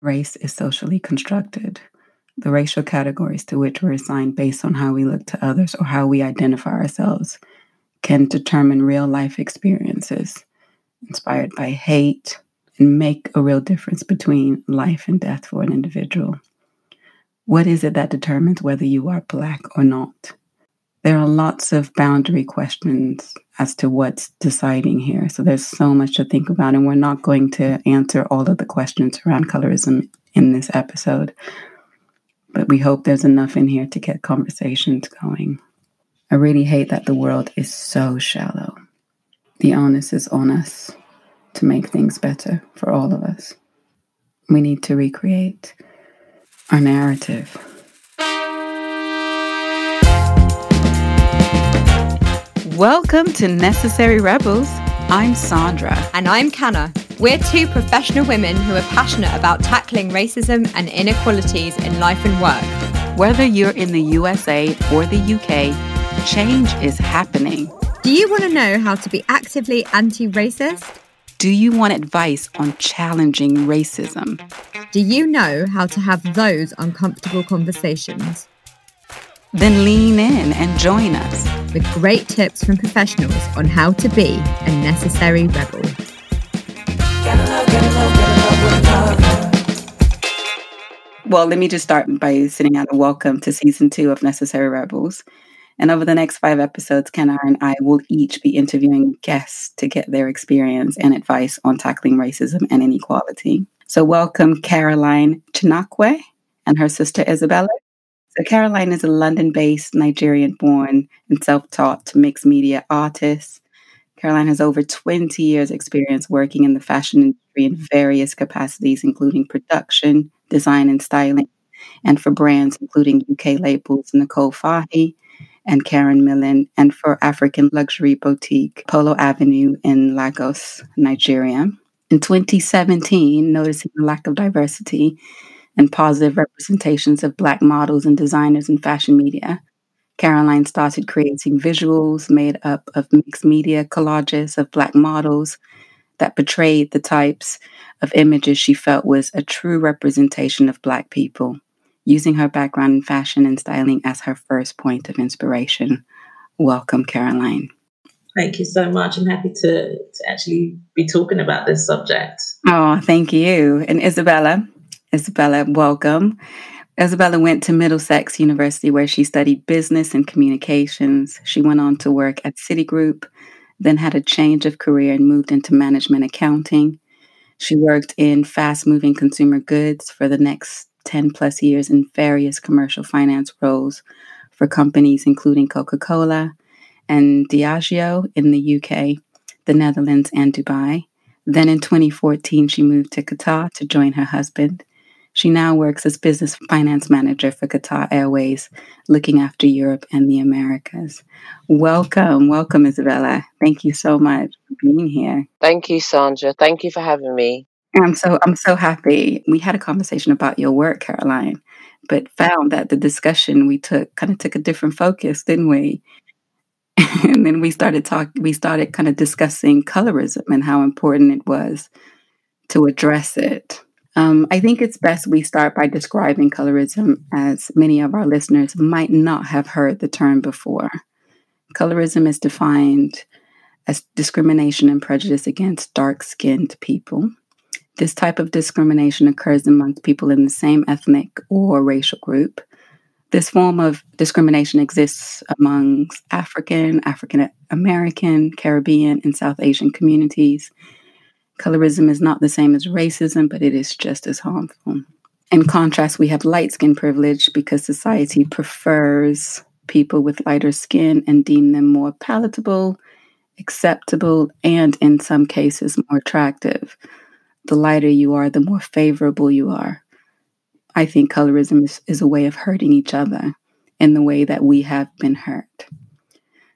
Race is socially constructed. The racial categories to which we're assigned based on how we look to others or how we identify ourselves can determine real life experiences inspired by hate and make a real difference between life and death for an individual. What is it that determines whether you are Black or not? There are lots of boundary questions as to what's deciding here. So there's so much to think about, and we're not going to answer all of the questions around colorism in this episode. But we hope there's enough in here to get conversations going. I really hate that the world is so shallow. The onus is on us to make things better for all of us. We need to recreate our narrative. Welcome to Necessary Rebels. I'm Sandra. And I'm Canna. We're two professional women who are passionate about tackling racism and inequalities in life and work. Whether you're in the USA or the UK, change is happening. Do you want to know how to be actively anti racist? Do you want advice on challenging racism? Do you know how to have those uncomfortable conversations? Then lean in and join us with great tips from professionals on how to be a necessary rebel. Well, let me just start by sending out a welcome to season two of Necessary Rebels. And over the next five episodes, Kenara and I will each be interviewing guests to get their experience and advice on tackling racism and inequality. So, welcome Caroline Chinakwe and her sister Isabella. Caroline is a London based, Nigerian born, and self taught mixed media artist. Caroline has over 20 years' experience working in the fashion industry in various capacities, including production, design, and styling, and for brands including UK labels Nicole Farhi, and Karen Millen, and for African luxury boutique Polo Avenue in Lagos, Nigeria. In 2017, noticing the lack of diversity and positive representations of Black models and designers in fashion media, Caroline started creating visuals made up of mixed media collages of Black models that portrayed the types of images she felt was a true representation of Black people using her background in fashion and styling as her first point of inspiration. Welcome, Caroline. Thank you so much. I'm happy to, to actually be talking about this subject. Oh, thank you. And Isabella, Isabella, welcome. Isabella went to Middlesex University where she studied business and communications. She went on to work at Citigroup, then had a change of career and moved into management accounting. She worked in fast moving consumer goods for the next 10 plus years in various commercial finance roles for companies including Coca Cola and Diageo in the UK, the Netherlands, and Dubai. Then in 2014, she moved to Qatar to join her husband. She now works as business finance manager for Qatar Airways, looking after Europe and the Americas. Welcome, welcome, Isabella. Thank you so much for being here. Thank you, Sandra. Thank you for having me. I'm so I'm so happy. We had a conversation about your work, Caroline, but found that the discussion we took kind of took a different focus, didn't we? and then we started talk we started kind of discussing colorism and how important it was to address it. Um, I think it's best we start by describing colorism as many of our listeners might not have heard the term before. Colorism is defined as discrimination and prejudice against dark skinned people this type of discrimination occurs amongst people in the same ethnic or racial group. This form of discrimination exists amongst African, African American, Caribbean, and South Asian communities. Colorism is not the same as racism, but it is just as harmful. In contrast, we have light skin privilege because society prefers people with lighter skin and deem them more palatable, acceptable, and in some cases more attractive the lighter you are, the more favorable you are. I think colorism is, is a way of hurting each other in the way that we have been hurt.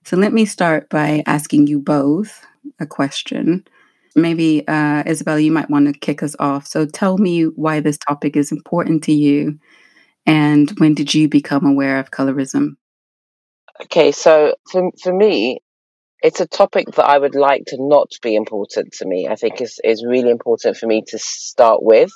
So let me start by asking you both a question. Maybe, uh, Isabella, you might want to kick us off. So tell me why this topic is important to you and when did you become aware of colorism? Okay, so for, for me, it's a topic that I would like to not be important to me. I think is is really important for me to start with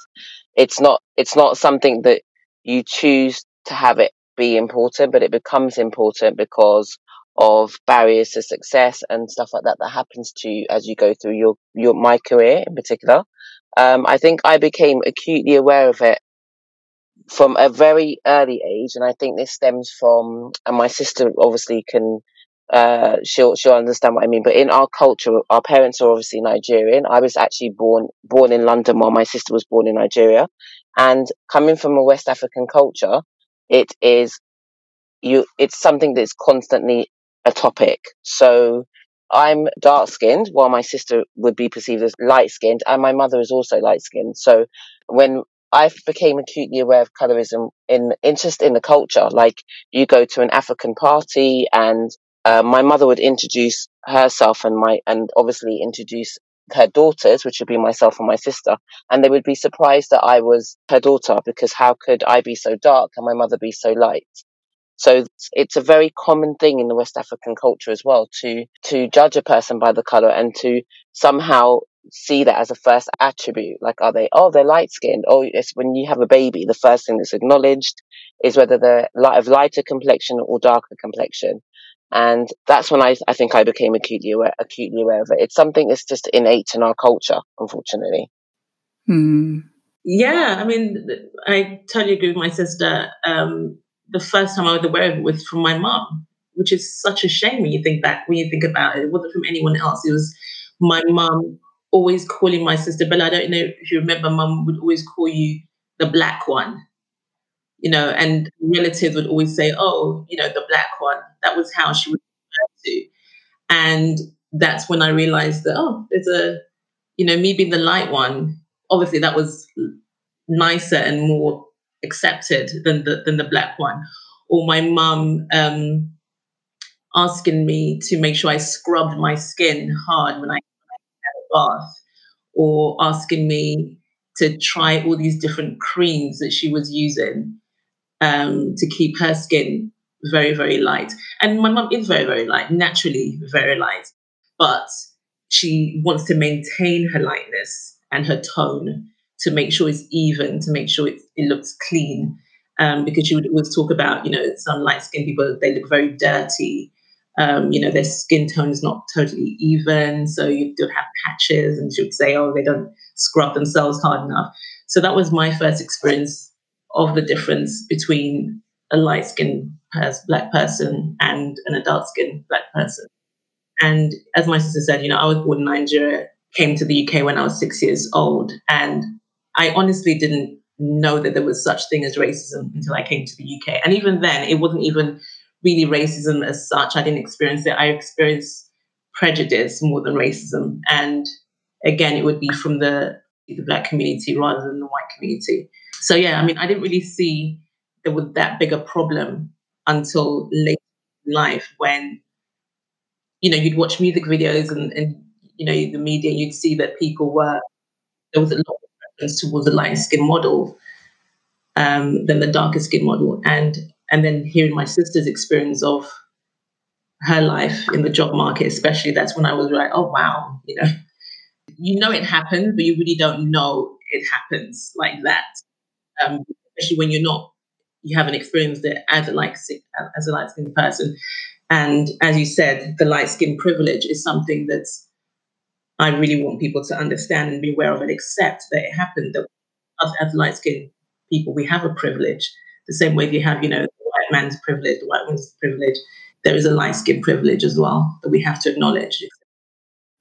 it's not it's not something that you choose to have it be important, but it becomes important because of barriers to success and stuff like that that happens to you as you go through your your my career in particular. Um, I think I became acutely aware of it from a very early age, and I think this stems from, and my sister obviously can, uh, she'll she'll understand what I mean. But in our culture, our parents are obviously Nigerian. I was actually born born in London while my sister was born in Nigeria, and coming from a West African culture, it is you. It's something that's constantly a topic. So I'm dark skinned while my sister would be perceived as light skinned and my mother is also light skinned. So when I became acutely aware of colorism in interest in the culture, like you go to an African party and uh, my mother would introduce herself and my, and obviously introduce her daughters, which would be myself and my sister, and they would be surprised that I was her daughter because how could I be so dark and my mother be so light? So it's a very common thing in the West African culture as well to to judge a person by the color and to somehow see that as a first attribute. Like, are they? Oh, they're light skinned. Oh, it's when you have a baby, the first thing that's acknowledged is whether they're light of lighter complexion or darker complexion. And that's when I, I think I became acutely aware, acutely aware of it. It's something that's just innate in our culture, unfortunately. Hmm. Yeah, I mean, I totally agree with my sister. Um, the first time I was aware of it was from my mom, which is such a shame when you think back, when you think about it. It wasn't from anyone else. It was my mom always calling my sister Bella. I don't know if you remember, mom would always call you the black one, you know, and relatives would always say, oh, you know, the black one. That was how she would refer to. And that's when I realized that, oh, there's a, you know, me being the light one, obviously that was nicer and more accepted than the than the black one. Or my mum um, asking me to make sure I scrubbed my skin hard when I had a bath, or asking me to try all these different creams that she was using um, to keep her skin very very light. And my mum is very very light, naturally very light, but she wants to maintain her lightness and her tone to make sure it's even, to make sure it, looks clean. Um, because you would always talk about, you know, some light skinned people, they look very dirty. Um, you know, their skin tone is not totally even. So you do have patches, and would say, oh, they don't scrub themselves hard enough. So that was my first experience of the difference between a light skinned black person and an adult skinned black person. And as my sister said, you know, I was born in Nigeria, came to the UK when I was six years old, and I honestly didn't know that there was such thing as racism until I came to the UK. And even then, it wasn't even really racism as such. I didn't experience it. I experienced prejudice more than racism. And again, it would be from the the black community rather than the white community. So yeah, I mean, I didn't really see there was that big a problem until late in life when you know you'd watch music videos and, and you know the media, you'd see that people were there was a lot towards the light skin model um, than the darker skin model. And and then hearing my sister's experience of her life in the job market, especially, that's when I was like, oh wow, you know, you know it happens, but you really don't know it happens like that. Um, especially when you're not, you haven't experienced it as a light as a light skinned person. And as you said, the light skin privilege is something that's I really want people to understand and be aware of and accept that it happened. That us as light skinned people, we have a privilege. The same way you have, you know, the white man's privilege, the white woman's privilege, there is a light skin privilege as well that we have to acknowledge.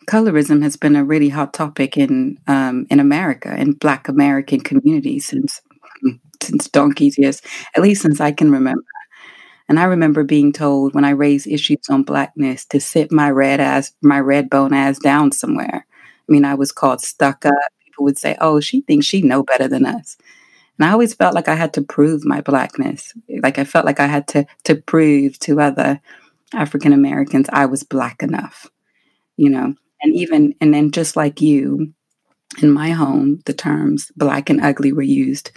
Colorism has been a really hot topic in um, in America in Black American communities since since donkey's years, at least since I can remember. And I remember being told when I raised issues on blackness to sit my red ass, my red bone ass down somewhere. I mean, I was called stuck up. People would say, "Oh, she thinks she know better than us." And I always felt like I had to prove my blackness. Like I felt like I had to to prove to other African Americans I was black enough. You know, and even and then just like you, in my home, the terms black and ugly were used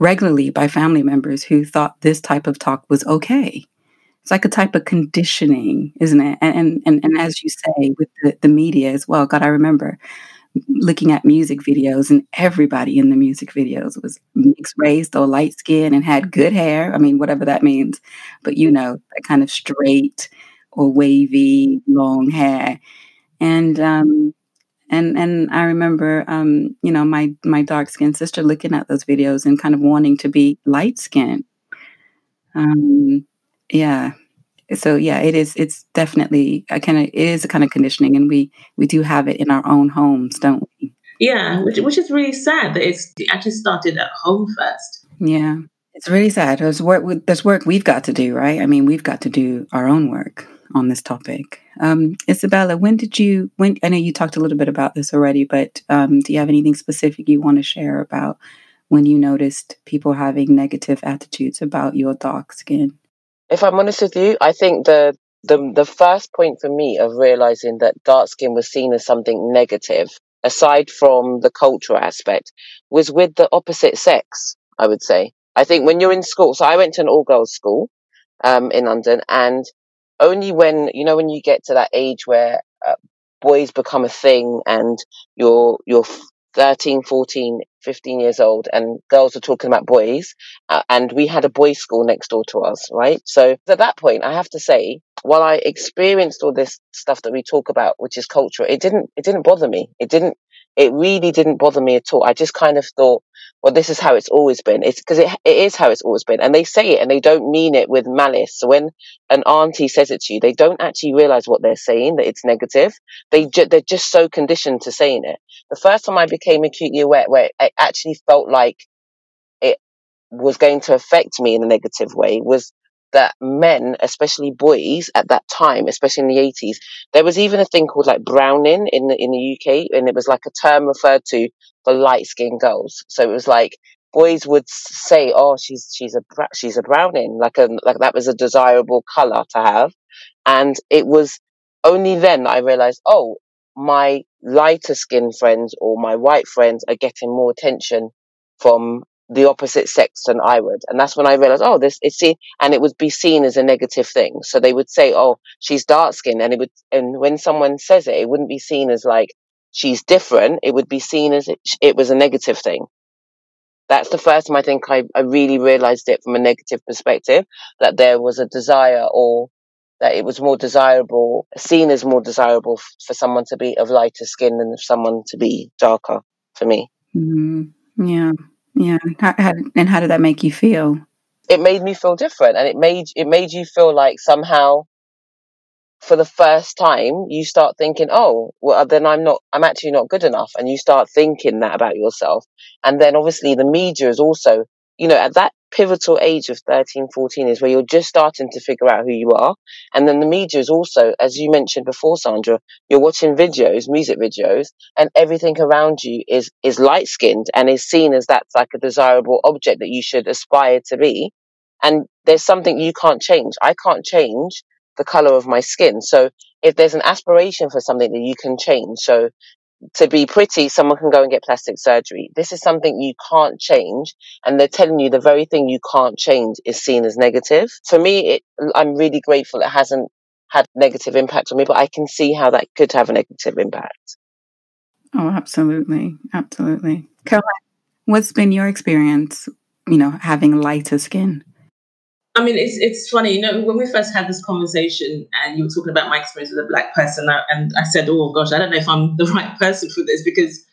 regularly by family members who thought this type of talk was okay. It's like a type of conditioning, isn't it? And and and, as you say, with the, the media as well. God, I remember looking at music videos, and everybody in the music videos was mixed race or light skin and had good hair. I mean, whatever that means, but you know, that kind of straight or wavy long hair, and um, and and I remember, um, you know, my my dark skinned sister looking at those videos and kind of wanting to be light skinned. Um, yeah, so yeah, it is. It's definitely a kind of it is a kind of conditioning, and we we do have it in our own homes, don't we? Yeah, which which is really sad that it's it actually started at home first. Yeah, it's really sad. There's work. There's work we've got to do, right? I mean, we've got to do our own work on this topic. Um, Isabella, when did you? When I know you talked a little bit about this already, but um, do you have anything specific you want to share about when you noticed people having negative attitudes about your dark skin? If I'm honest with you, I think the the the first point for me of realizing that dark skin was seen as something negative, aside from the cultural aspect, was with the opposite sex. I would say. I think when you're in school, so I went to an all girls school um, in London, and only when you know when you get to that age where uh, boys become a thing and you're you're 13 14 15 years old and girls are talking about boys uh, and we had a boys school next door to us right? So at that point i have to say while i experienced all this stuff that we talk about which is culture it didn't it didn't bother me. It didn't it really didn't bother me at all. I just kind of thought, well, this is how it's always been. It's because it, it is how it's always been. And they say it and they don't mean it with malice. So when an auntie says it to you, they don't actually realize what they're saying, that it's negative. They ju- they're just so conditioned to saying it. The first time I became acutely aware, where it actually felt like it was going to affect me in a negative way was that men, especially boys at that time, especially in the 80s, there was even a thing called like browning in the, in the UK, and it was like a term referred to for light skinned girls. So it was like boys would say, "Oh, she's she's a she's a browning," like a like that was a desirable color to have, and it was only then I realized, oh, my lighter skinned friends or my white friends are getting more attention from the opposite sex than I would. And that's when I realized, oh, this is seen, and it would be seen as a negative thing. So they would say, oh, she's dark skinned. And it would, and when someone says it, it wouldn't be seen as like she's different. It would be seen as it, it was a negative thing. That's the first time I think I, I really realized it from a negative perspective that there was a desire or that it was more desirable, seen as more desirable f- for someone to be of lighter skin than someone to be darker for me. Mm, yeah. Yeah. How, how, and how did that make you feel? It made me feel different, and it made it made you feel like somehow, for the first time, you start thinking, "Oh, well, uh, then I'm not. I'm actually not good enough," and you start thinking that about yourself. And then obviously the media is also, you know, at that pivotal age of 13, 14 is where you're just starting to figure out who you are. And then the media is also, as you mentioned before, Sandra, you're watching videos, music videos, and everything around you is, is light skinned and is seen as that's like a desirable object that you should aspire to be. And there's something you can't change. I can't change the color of my skin. So if there's an aspiration for something that you can change, so to be pretty, someone can go and get plastic surgery. This is something you can't change. And they're telling you the very thing you can't change is seen as negative. For me, it, I'm really grateful it hasn't had negative impact on me, but I can see how that could have a negative impact. Oh, absolutely. Absolutely. Caroline, what's been your experience, you know, having lighter skin? I mean, it's it's funny, you know, when we first had this conversation and you were talking about my experience as a black person, and I said, oh gosh, I don't know if I'm the right person for this because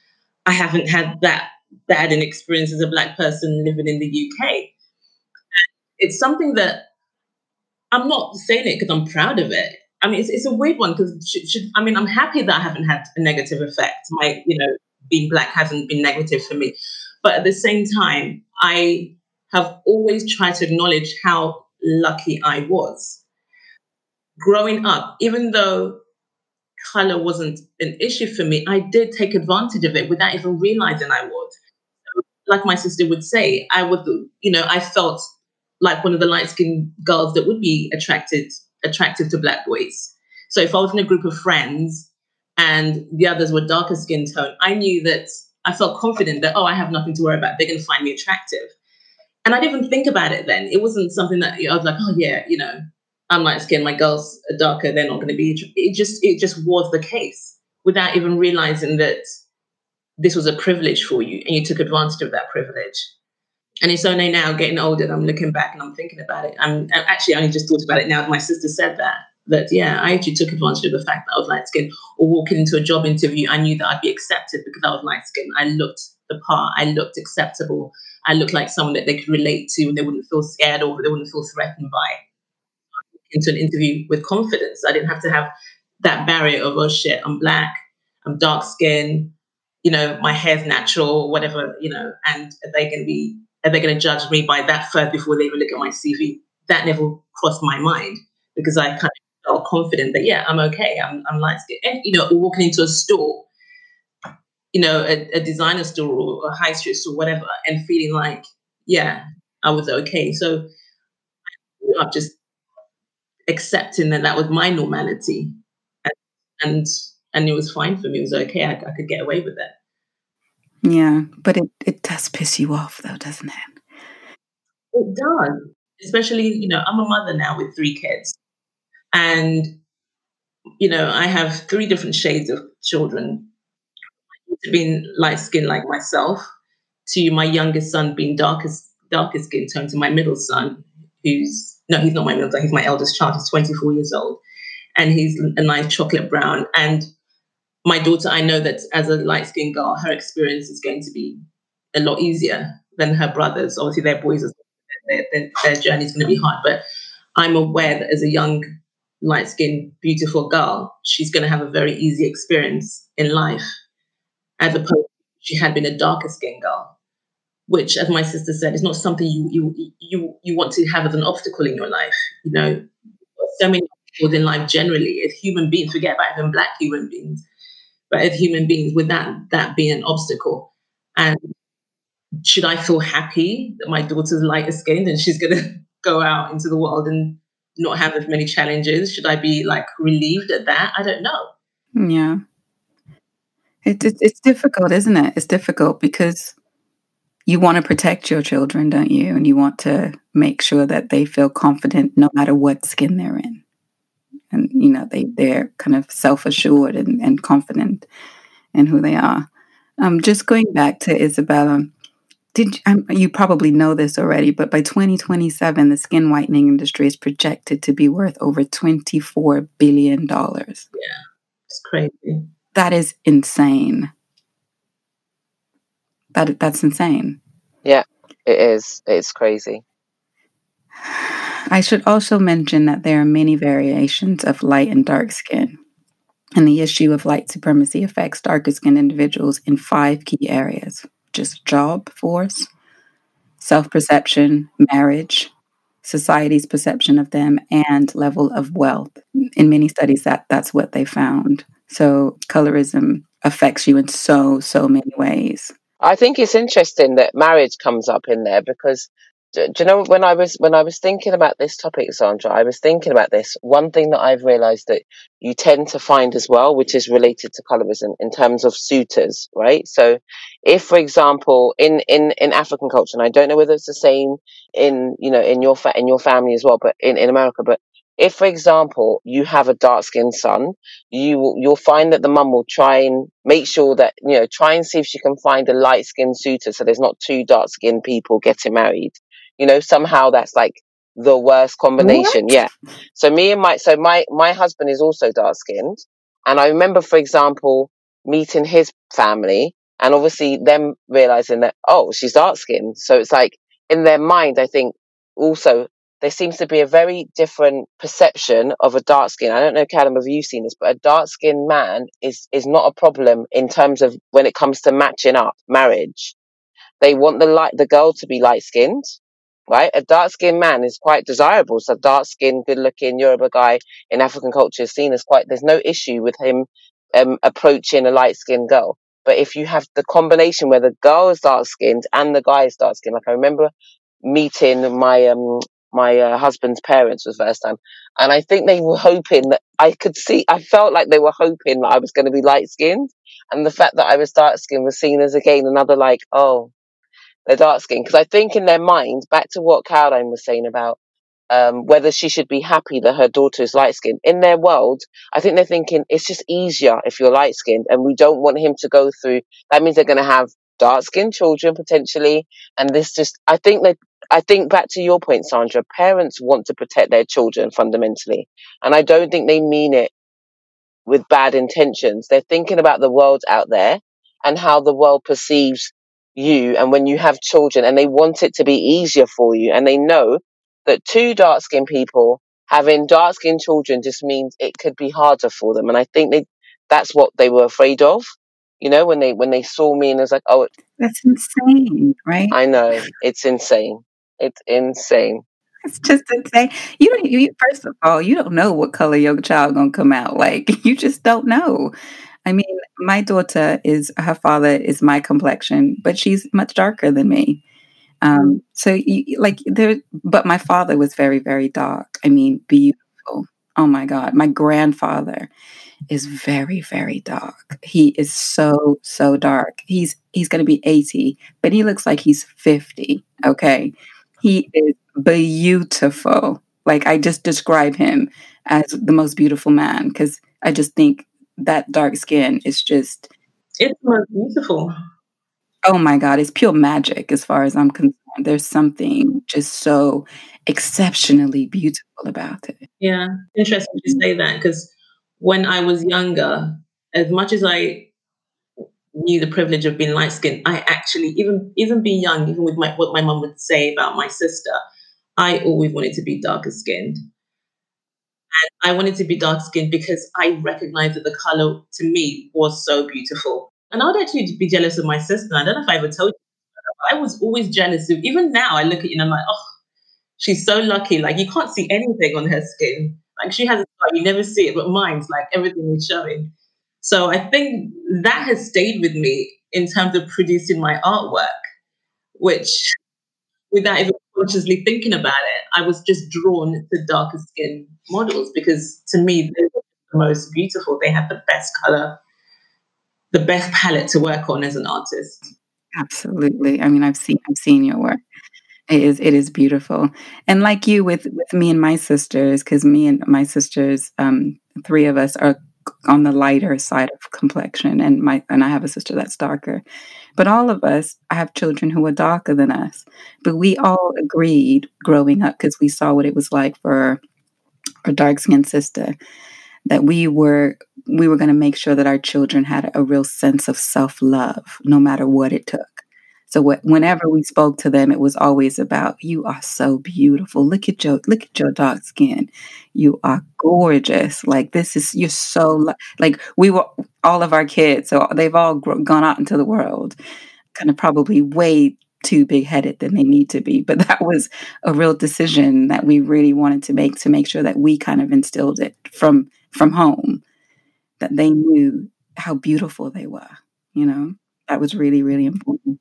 I haven't had that bad an experience as a black person living in the UK. It's something that I'm not saying it because I'm proud of it. I mean, it's, it's a weird one because I mean, I'm happy that I haven't had a negative effect. My, you know, being black hasn't been negative for me, but at the same time, I have always tried to acknowledge how lucky I was. Growing up, even though color wasn't an issue for me, I did take advantage of it without even realizing I would. Like my sister would say, I would, you know, I felt like one of the light skinned girls that would be attracted attractive to black boys. So if I was in a group of friends and the others were darker skin tone, I knew that I felt confident that, oh, I have nothing to worry about. They're going to find me attractive. And I didn't even think about it then. It wasn't something that I was like, oh yeah, you know, I'm light skinned, my girls are darker, they're not going to be. It just it just was the case without even realizing that this was a privilege for you and you took advantage of that privilege. And it's only now getting older I'm looking back and I'm thinking about it. I'm, I'm actually only just thought about it now. My sister said that that yeah, I actually took advantage of the fact that I was light skinned or walking into a job interview, I knew that I'd be accepted because I was light skinned. I looked the part, I looked acceptable, I looked like someone that they could relate to and they wouldn't feel scared or they wouldn't feel threatened by. Into an interview with confidence. I didn't have to have that barrier of, oh shit, I'm black, I'm dark skinned, you know, my hair's natural, whatever, you know, and are they gonna be are they gonna judge me by that first before they even look at my CV? That never crossed my mind because I kind of felt confident that yeah, I'm okay. I'm I'm light skinned. And you know, walking into a store, you know, a, a designer store or a high street store, whatever, and feeling like, yeah, I was okay. So I'm just accepting that that was my normality, and and, and it was fine for me. It was okay. I, I could get away with it. Yeah, but it, it does piss you off though, doesn't it? It does. Especially, you know, I'm a mother now with three kids. And, you know, I have three different shades of children. Being light skinned like myself, to my youngest son being darkest darker skin tone, to my middle son, who's no, he's not my middle son, he's my eldest child, he's 24 years old. And he's a nice chocolate brown. And my daughter, I know that as a light skinned girl, her experience is going to be a lot easier than her brothers. Obviously, they're boys, their, their, their journey is going to be hard. But I'm aware that as a young light skinned, beautiful girl, she's going to have a very easy experience in life, as opposed she had been a darker skinned girl, which, as my sister said, is not something you you you you want to have as an obstacle in your life. You know, so many obstacles in life generally as human beings. Forget about even black human beings, but as human beings, with that that being an obstacle, and should I feel happy that my daughter's lighter skinned and she's to go out into the world and not have as many challenges? Should I be like relieved at that? I don't know. Yeah. It, it, it's difficult, isn't it? It's difficult because you want to protect your children, don't you? And you want to make sure that they feel confident no matter what skin they're in. And, you know, they, they're kind of self assured and, and confident in who they are. Um, just going back to Isabella, did um, you probably know this already, but by 2027, the skin whitening industry is projected to be worth over 24 billion dollars. Yeah, it's crazy. That is insane. That that's insane. Yeah, it is. It's crazy. I should also mention that there are many variations of light and dark skin. And the issue of light supremacy affects darker skinned individuals in five key areas just job force, self perception, marriage, society's perception of them, and level of wealth. In many studies, that that's what they found. So colorism affects you in so so many ways. I think it's interesting that marriage comes up in there because do, you know when I was when I was thinking about this topic, Sandra, I was thinking about this. One thing that I've realised that you tend to find as well, which is related to colorism in terms of suitors, right? So, if for example, in in in African culture, and I don't know whether it's the same in you know in your fa- in your family as well, but in in America, but if for example you have a dark skinned son you will you'll find that the mum will try and make sure that you know try and see if she can find a light skinned suitor so there's not two dark skinned people getting married you know, somehow that's like the worst combination. What? Yeah. So me and my, so my, my husband is also dark skinned. And I remember, for example, meeting his family and obviously them realizing that, oh, she's dark skinned. So it's like in their mind, I think also there seems to be a very different perception of a dark skin. I don't know, Callum, have you seen this? But a dark skinned man is, is not a problem in terms of when it comes to matching up marriage. They want the light, the girl to be light skinned right? A dark skinned man is quite desirable. So dark skinned, good looking Yoruba guy in African culture is seen as quite, there's no issue with him um, approaching a light skinned girl. But if you have the combination where the girl is dark skinned and the guy is dark skinned, like I remember meeting my, um, my uh, husband's parents the first time. And I think they were hoping that I could see, I felt like they were hoping that I was going to be light skinned. And the fact that I was dark skinned was seen as again another like, oh, they're dark skinned because I think in their mind, back to what Caroline was saying about um, whether she should be happy that her daughter is light skinned. In their world, I think they're thinking it's just easier if you're light skinned, and we don't want him to go through. That means they're going to have dark skinned children potentially, and this just. I think that I think back to your point, Sandra. Parents want to protect their children fundamentally, and I don't think they mean it with bad intentions. They're thinking about the world out there and how the world perceives you and when you have children and they want it to be easier for you and they know that two dark skinned people having dark skinned children just means it could be harder for them. And I think they that's what they were afraid of. You know, when they when they saw me and it was like, Oh That's insane, right? I know. It's insane. It's insane. It's just insane. You don't you first of all, you don't know what color your child gonna come out. Like you just don't know. I mean, my daughter is her father is my complexion, but she's much darker than me. Um, so you, like there, but my father was very, very dark. I mean, beautiful. Oh my God. My grandfather is very, very dark. He is so, so dark. He's, he's going to be 80, but he looks like he's 50. Okay. He is beautiful. Like I just describe him as the most beautiful man because I just think that dark skin is just it's most beautiful. Oh my God, it's pure magic as far as I'm concerned. There's something just so exceptionally beautiful about it. Yeah, interesting to say that because when I was younger, as much as I knew the privilege of being light skinned, I actually even even being young, even with my, what my mum would say about my sister, I always wanted to be darker skinned. And I wanted to be dark skinned because I recognized that the color to me was so beautiful. And I would actually be jealous of my sister. I don't know if I ever told you. I was always jealous of, even now I look at you and I'm like, oh, she's so lucky. Like you can't see anything on her skin. Like she has scar, you never see it, but mine's like everything is showing. So I think that has stayed with me in terms of producing my artwork, which without even consciously thinking about it, I was just drawn to darker skin models because to me, they're the most beautiful. They have the best color, the best palette to work on as an artist. Absolutely. I mean, I've seen I've seen your work. It is it is beautiful, and like you with with me and my sisters, because me and my sisters, um, three of us are on the lighter side of complexion, and my and I have a sister that's darker. But all of us have children who are darker than us. But we all agreed growing up because we saw what it was like for our dark skinned sister that we were we were going to make sure that our children had a real sense of self love, no matter what it took. So whenever we spoke to them, it was always about you are so beautiful. Look at your look at your dark skin. You are gorgeous. Like this is you're so like we were all of our kids. So they've all gone out into the world, kind of probably way too big headed than they need to be. But that was a real decision that we really wanted to make to make sure that we kind of instilled it from from home that they knew how beautiful they were. You know, that was really really important.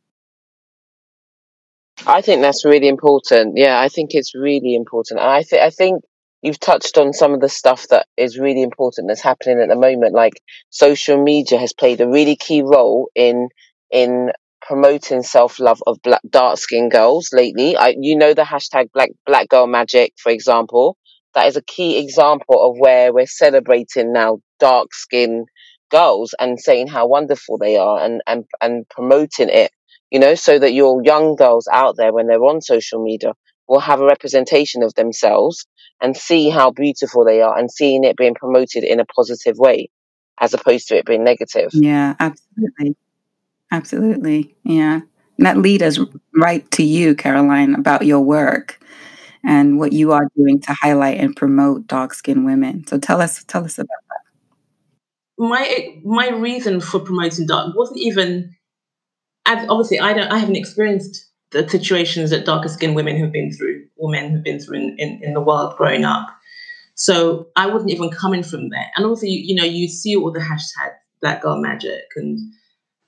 I think that's really important. Yeah, I think it's really important. I think I think you've touched on some of the stuff that is really important that's happening at the moment. Like social media has played a really key role in in promoting self love of black dark skinned girls lately. I, you know the hashtag black black girl magic, for example. That is a key example of where we're celebrating now dark skinned girls and saying how wonderful they are and, and, and promoting it you know, so that your young girls out there, when they're on social media, will have a representation of themselves and see how beautiful they are and seeing it being promoted in a positive way as opposed to it being negative. Yeah, absolutely. Absolutely. Yeah. And that lead us right to you, Caroline, about your work and what you are doing to highlight and promote dark skinned women. So tell us tell us about that. My my reason for promoting dark wasn't even I've, obviously, I don't. I haven't experienced the situations that darker skinned women have been through, or men have been through in, in, in the world growing up. So I wasn't even coming from there. And also, you, you know, you see all the hashtag Black Girl Magic and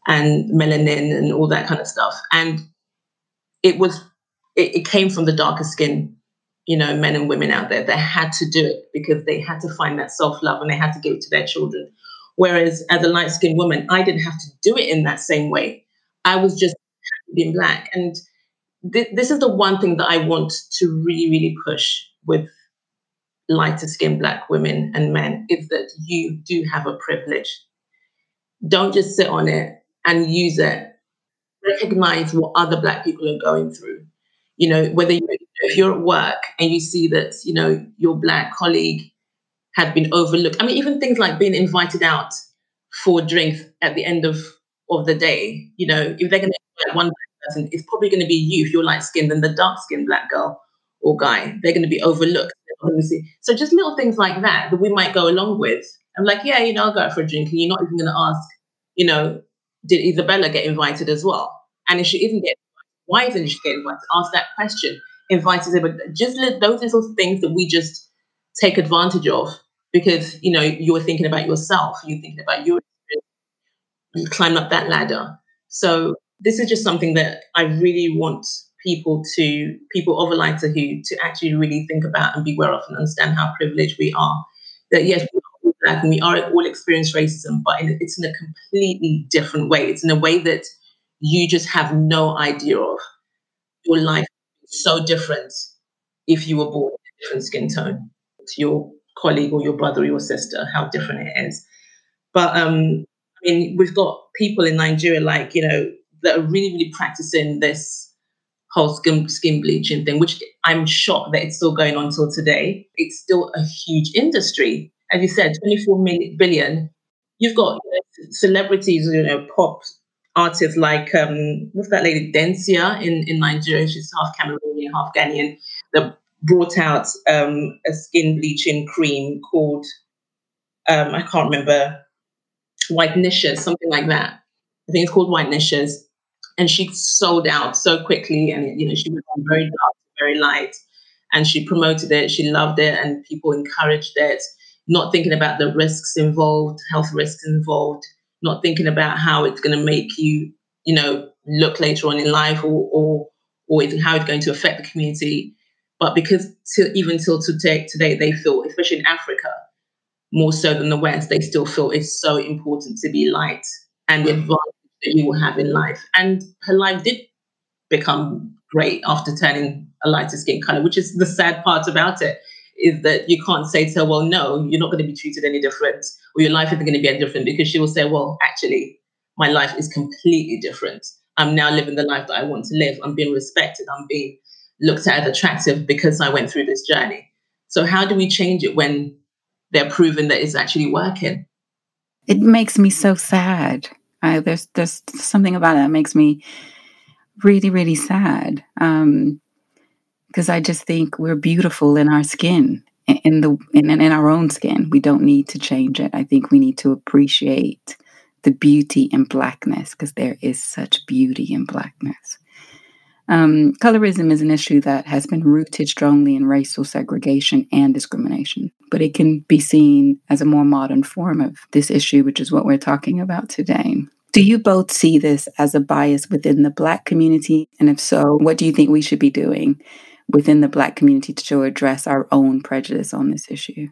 and melanin and all that kind of stuff, and it was it, it came from the darker skin, you know, men and women out there. They had to do it because they had to find that self love and they had to give it to their children. Whereas as a light skinned woman, I didn't have to do it in that same way. I was just being black. And th- this is the one thing that I want to really, really push with lighter skinned black women and men is that you do have a privilege. Don't just sit on it and use it. Recognize what other black people are going through. You know, whether you, if you're at work and you see that, you know, your black colleague had been overlooked. I mean, even things like being invited out for drinks at the end of, of the day, you know, if they're going to invite one person, it's probably going to be you if you're light skinned than the dark skinned black girl or guy. They're going to be overlooked. obviously So just little things like that that we might go along with. I'm like, yeah, you know, I'll go out for a drink, and you're not even going to ask, you know, did Isabella get invited as well? And if she isn't getting why isn't she getting invited? Ask that question. Invite but Just let those little things that we just take advantage of because you know you're thinking about yourself, you're thinking about your you climb up that ladder. So this is just something that I really want people to people of a lighter hue to actually really think about and be aware of and understand how privileged we are. That yes, we are black and we are all experience racism, but in, it's in a completely different way. It's in a way that you just have no idea of. Your life so different if you were born with a different skin tone to your colleague or your brother or your sister, how different it is. But um, I mean, we've got people in Nigeria like, you know, that are really, really practicing this whole skin, skin bleaching thing, which I'm shocked that it's still going on till today. It's still a huge industry. As you said, 24 million, billion. You've got you know, celebrities, you know, pop artists like um, what's that lady Dencia in, in Nigeria? She's half Cameroonian, half Ghanaian. That brought out um, a skin bleaching cream called um, I can't remember Whitenicious, something like that. I think it's called Whitenicious and she sold out so quickly and you know she went from very dark to very light and she promoted it she loved it and people encouraged it not thinking about the risks involved health risks involved not thinking about how it's going to make you you know look later on in life or or or how it's going to affect the community but because even till today today they feel especially in africa more so than the west they still feel it's so important to be light and the advantage that you will have in life. And her life did become great after turning a lighter skin color, which is the sad part about it, is that you can't say to her, well, no, you're not going to be treated any different, or your life isn't going to be any different, because she will say, well, actually, my life is completely different. I'm now living the life that I want to live. I'm being respected. I'm being looked at as attractive because I went through this journey. So how do we change it when they're proven that it's actually working? It makes me so sad I, there's there's something about it that makes me really really sad um, because I just think we're beautiful in our skin in the in, in our own skin. We don't need to change it. I think we need to appreciate the beauty in blackness because there is such beauty in blackness. Um, colorism is an issue that has been rooted strongly in racial segregation and discrimination, but it can be seen as a more modern form of this issue, which is what we're talking about today. Do you both see this as a bias within the Black community? And if so, what do you think we should be doing within the Black community to address our own prejudice on this issue?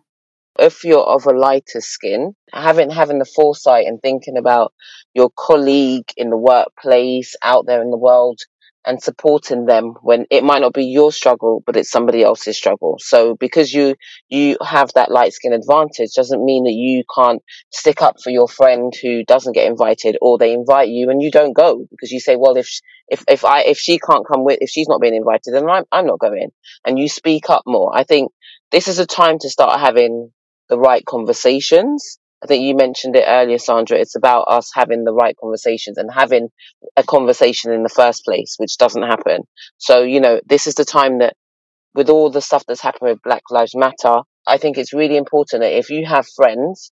if you're of a lighter skin, having having the foresight and thinking about your colleague in the workplace out there in the world and supporting them when it might not be your struggle, but it's somebody else's struggle. So because you, you have that light skin advantage doesn't mean that you can't stick up for your friend who doesn't get invited or they invite you and you don't go because you say, well, if, if, if I, if she can't come with, if she's not being invited, then I'm, I'm not going and you speak up more. I think this is a time to start having the right conversations I think you mentioned it earlier, Sandra. It's about us having the right conversations and having a conversation in the first place, which doesn't happen. So, you know, this is the time that with all the stuff that's happened with Black Lives Matter, I think it's really important that if you have friends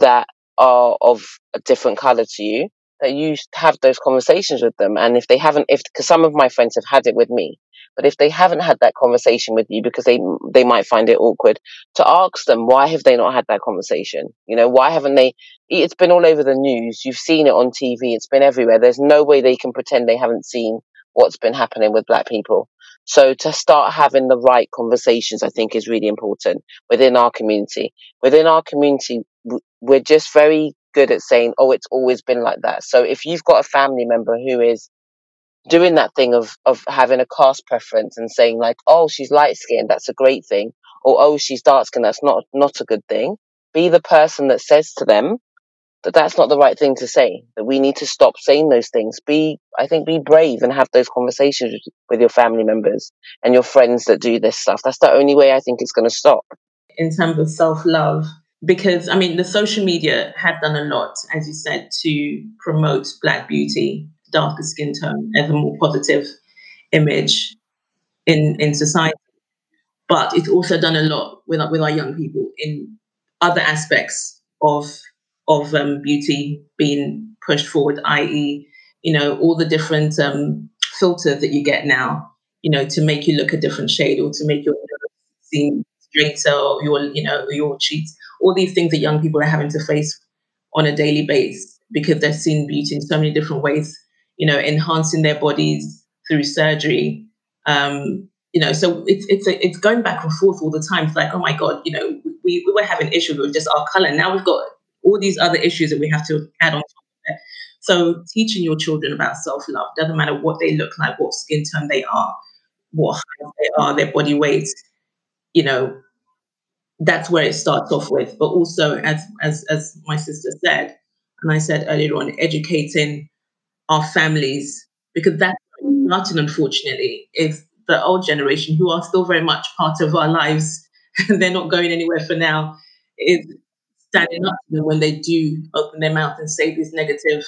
that are of a different color to you, that you have those conversations with them. And if they haven't, if, because some of my friends have had it with me, but if they haven't had that conversation with you because they they might find it awkward, to ask them why have they not had that conversation? You know, why haven't they? It's been all over the news. You've seen it on TV. It's been everywhere. There's no way they can pretend they haven't seen what's been happening with black people. So to start having the right conversations, I think is really important within our community. Within our community, we're just very good at saying, oh, it's always been like that. So if you've got a family member who is doing that thing of of having a caste preference and saying like, oh, she's light skinned, that's a great thing, or oh she's dark skinned that's not not a good thing be the person that says to them that that's not the right thing to say that we need to stop saying those things. Be i think be brave and have those conversations with your family members and your friends that do this stuff. That's the only way i think it's going to stop. In terms of self-love because i mean the social media have done a lot as you said to promote black beauty darker skin tone a more positive image in in society but it's also done a lot with with our young people in other aspects of of um, beauty being pushed forward, i.e., you know, all the different um, filters that you get now, you know, to make you look a different shade or to make your seem straighter or your, you know, your cheeks, all these things that young people are having to face on a daily basis because they're seeing beauty in so many different ways, you know, enhancing their bodies through surgery. Um, you know, so it's it's a, it's going back and forth all the time. It's like, oh my god, you know, we, we were having issues with just our color. Now we've got all these other issues that we have to add on top of it. So teaching your children about self-love doesn't matter what they look like, what skin tone they are, what height they are, their body weight, you know, that's where it starts off with. But also as as as my sister said, and I said earlier on, educating our families, because that's not mm. starting unfortunately, is the old generation who are still very much part of our lives and they're not going anywhere for now, is standing up to them when they do open their mouth and say these negative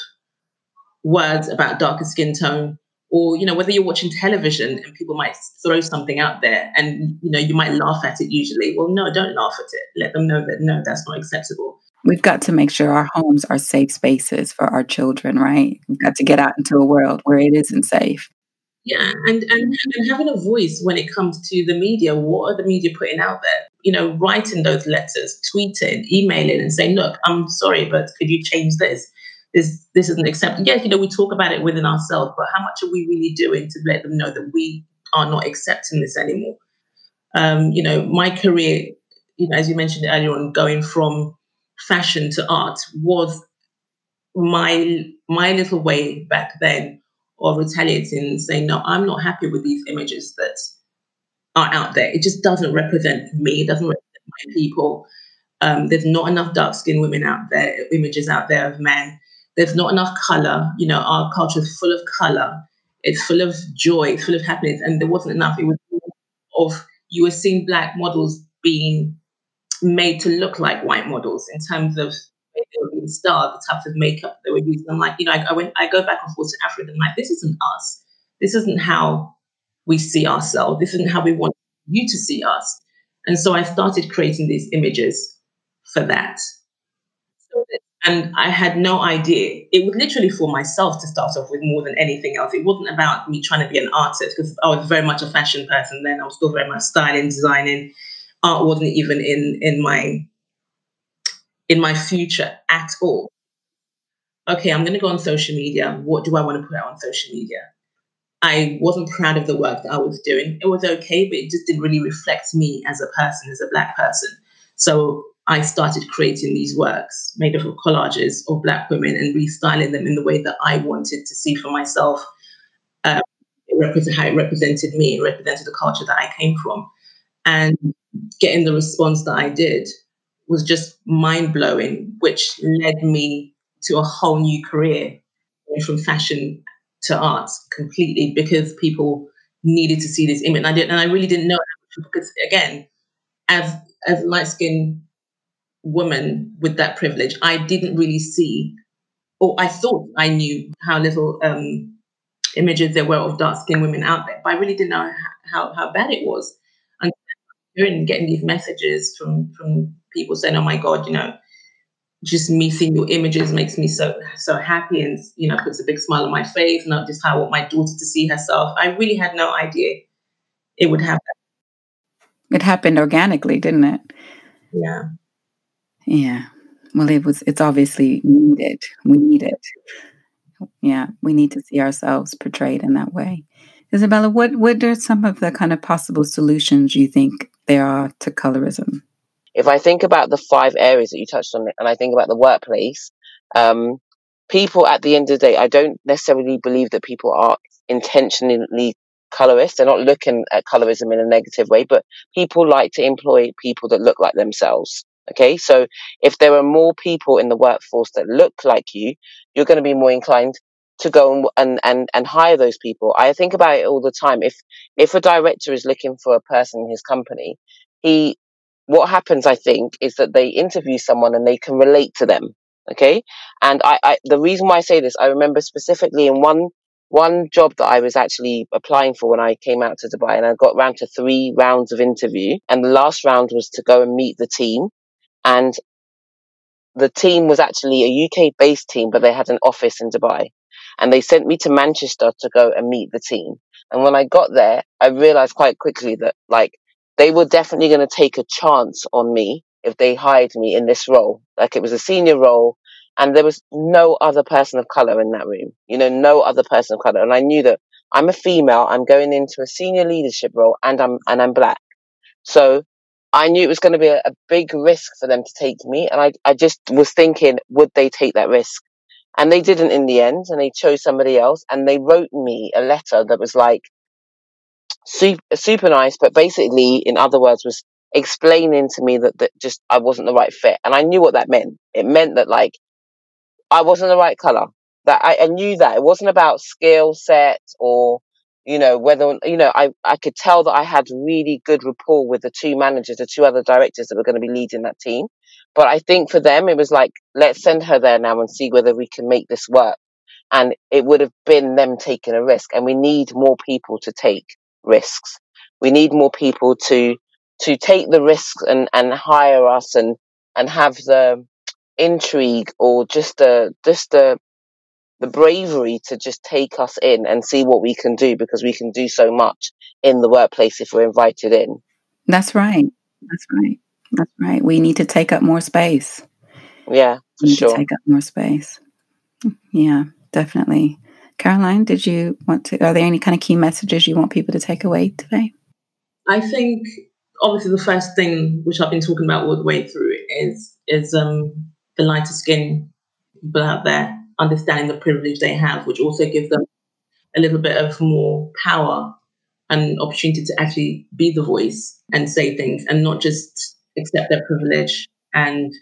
words about darker skin tone or you know whether you're watching television and people might throw something out there and you know you might laugh at it usually well no don't laugh at it let them know that no that's not acceptable we've got to make sure our homes are safe spaces for our children right we've got to get out into a world where it isn't safe yeah, and, and and having a voice when it comes to the media. What are the media putting out there? You know, writing those letters, tweeting, emailing, and saying, "Look, I'm sorry, but could you change this? This this isn't acceptable." Yes, you know, we talk about it within ourselves, but how much are we really doing to let them know that we are not accepting this anymore? Um, you know, my career, you know, as you mentioned earlier on, going from fashion to art was my my little way back then or retaliating and saying, no, I'm not happy with these images that are out there. It just doesn't represent me, it doesn't represent my people. Um, there's not enough dark skinned women out there, images out there of men. There's not enough color. You know, our culture is full of color. It's full of joy, it's full of happiness. And there wasn't enough. It was of you were seeing black models being made to look like white models in terms of being styled, the types of makeup they were using. I'm like, you know, I, I went, I go back and forth to Africa and I'm like, this isn't us. This isn't how we see ourselves. This isn't how we want you to see us. And so I started creating these images for that. And I had no idea. It was literally for myself to start off with more than anything else. It wasn't about me trying to be an artist because I was very much a fashion person then. I was still very much styling, designing. Art wasn't even in in my in my future at all. Okay, I'm going to go on social media. What do I want to put out on social media? I wasn't proud of the work that I was doing. It was okay, but it just didn't really reflect me as a person, as a Black person. So I started creating these works made up of collages of Black women and restyling them in the way that I wanted to see for myself. Um, it how it represented me, it represented the culture that I came from. And getting the response that I did was just mind blowing, which led me to a whole new career from fashion to art completely because people needed to see this image. And I didn't, and I really didn't know because again, as as light skinned woman with that privilege, I didn't really see, or I thought I knew how little um, images there were of dark skinned women out there, but I really didn't know how, how, bad it was. And getting these messages from from people saying, "Oh my God, you know, just me seeing your images makes me so so happy and you know puts a big smile on my face. Not just how I want my daughter to see herself. I really had no idea it would happen. It happened organically, didn't it? Yeah. Yeah. Well, it was. It's obviously needed. We need it. Yeah, we need to see ourselves portrayed in that way. Isabella, what what are some of the kind of possible solutions you think there are to colorism? if I think about the five areas that you touched on, and I think about the workplace, um, people at the end of the day, I don't necessarily believe that people are intentionally colorist. They're not looking at colorism in a negative way, but people like to employ people that look like themselves. Okay. So if there are more people in the workforce that look like you, you're going to be more inclined to go and, and, and, hire those people. I think about it all the time. If, if a director is looking for a person in his company, he, what happens, I think, is that they interview someone and they can relate to them. Okay. And I, I, the reason why I say this, I remember specifically in one, one job that I was actually applying for when I came out to Dubai and I got round to three rounds of interview and the last round was to go and meet the team and the team was actually a UK based team, but they had an office in Dubai and they sent me to Manchester to go and meet the team. And when I got there, I realized quite quickly that like they were definitely going to take a chance on me if they hired me in this role. Like it was a senior role and there was no other person of color in that room, you know, no other person of color. And I knew that I'm a female, I'm going into a senior leadership role and I'm, and I'm black. So I knew it was going to be a, a big risk for them to take me. And I, I just was thinking, would they take that risk? And they didn't in the end, and they chose somebody else. And they wrote me a letter that was like super, super nice, but basically, in other words, was explaining to me that, that just I wasn't the right fit. And I knew what that meant. It meant that like I wasn't the right color. That I, I knew that it wasn't about skill set or you know whether you know I I could tell that I had really good rapport with the two managers, the two other directors that were going to be leading that team. But I think for them, it was like, let's send her there now and see whether we can make this work. And it would have been them taking a risk. And we need more people to take risks. We need more people to, to take the risks and, and hire us and, and have the intrigue or just the, just the, the bravery to just take us in and see what we can do because we can do so much in the workplace if we're invited in. That's right. That's right. That's right. We need to take up more space. Yeah, we need sure. to take up more space. Yeah, definitely. Caroline, did you want to? Are there any kind of key messages you want people to take away today? I think obviously the first thing which I've been talking about all the way through is is um, the lighter skin people out there understanding the privilege they have, which also gives them a little bit of more power and opportunity to actually be the voice and say things and not just accept their privilege and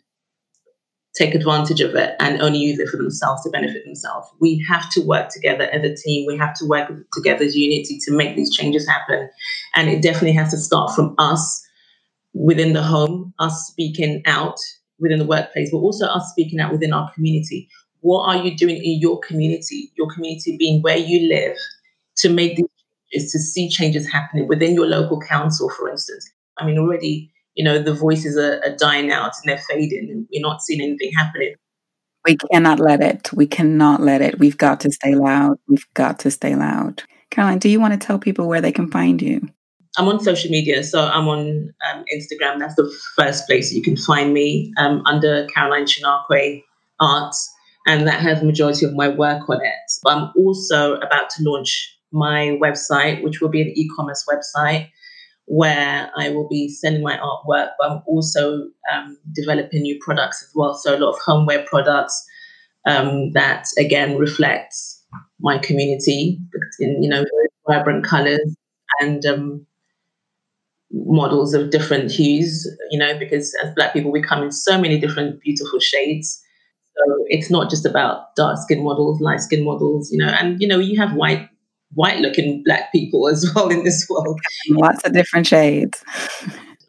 take advantage of it and only use it for themselves to benefit themselves. We have to work together as a team. We have to work together as unity to make these changes happen. And it definitely has to start from us within the home, us speaking out within the workplace, but also us speaking out within our community. What are you doing in your community? Your community being where you live to make these changes, to see changes happening within your local council, for instance. I mean, already you know, the voices are, are dying out and they're fading and we're not seeing anything happening. We cannot let it. We cannot let it. We've got to stay loud. We've got to stay loud. Caroline, do you want to tell people where they can find you? I'm on social media, so I'm on um, Instagram. That's the first place you can find me um, under Caroline Chinakwe Arts, and that has the majority of my work on it. But I'm also about to launch my website, which will be an e-commerce website where I will be selling my artwork, but I'm also um, developing new products as well. So a lot of homeware products um, that again reflects my community in you know vibrant colors and um, models of different hues. You know, because as Black people, we come in so many different beautiful shades. So it's not just about dark skin models, light skin models, you know, and you know, you have white white looking black people as well in this world. Lots of different shades.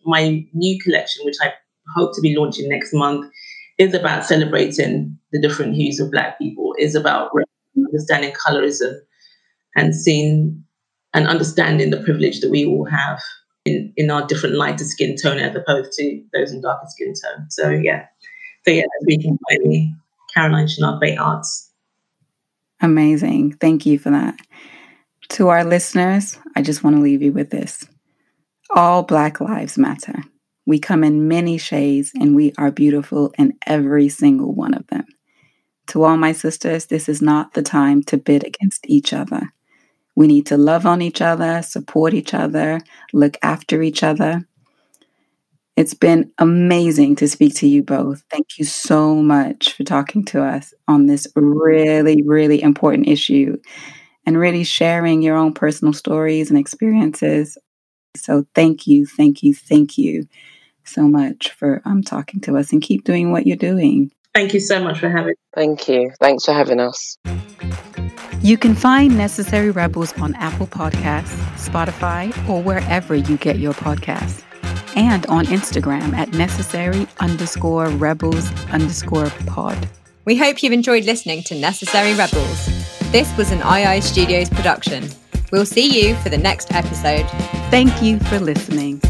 My new collection, which I hope to be launching next month, is about celebrating the different hues of black people, is about understanding colorism and seeing and understanding the privilege that we all have in, in our different lighter skin tone as opposed to those in darker skin tone. So yeah. So yeah, find me, Caroline Chinakwe Arts. Amazing. Thank you for that. To our listeners, I just want to leave you with this. All Black lives matter. We come in many shades and we are beautiful in every single one of them. To all my sisters, this is not the time to bid against each other. We need to love on each other, support each other, look after each other. It's been amazing to speak to you both. Thank you so much for talking to us on this really, really important issue and really sharing your own personal stories and experiences. So thank you, thank you, thank you so much for um, talking to us and keep doing what you're doing. Thank you so much for having. Thank you. Thanks for having us. You can find Necessary Rebels on Apple Podcasts, Spotify, or wherever you get your podcasts. And on Instagram at necessary underscore rebels underscore pod. We hope you've enjoyed listening to Necessary Rebels. This was an II Studios production. We'll see you for the next episode. Thank you for listening.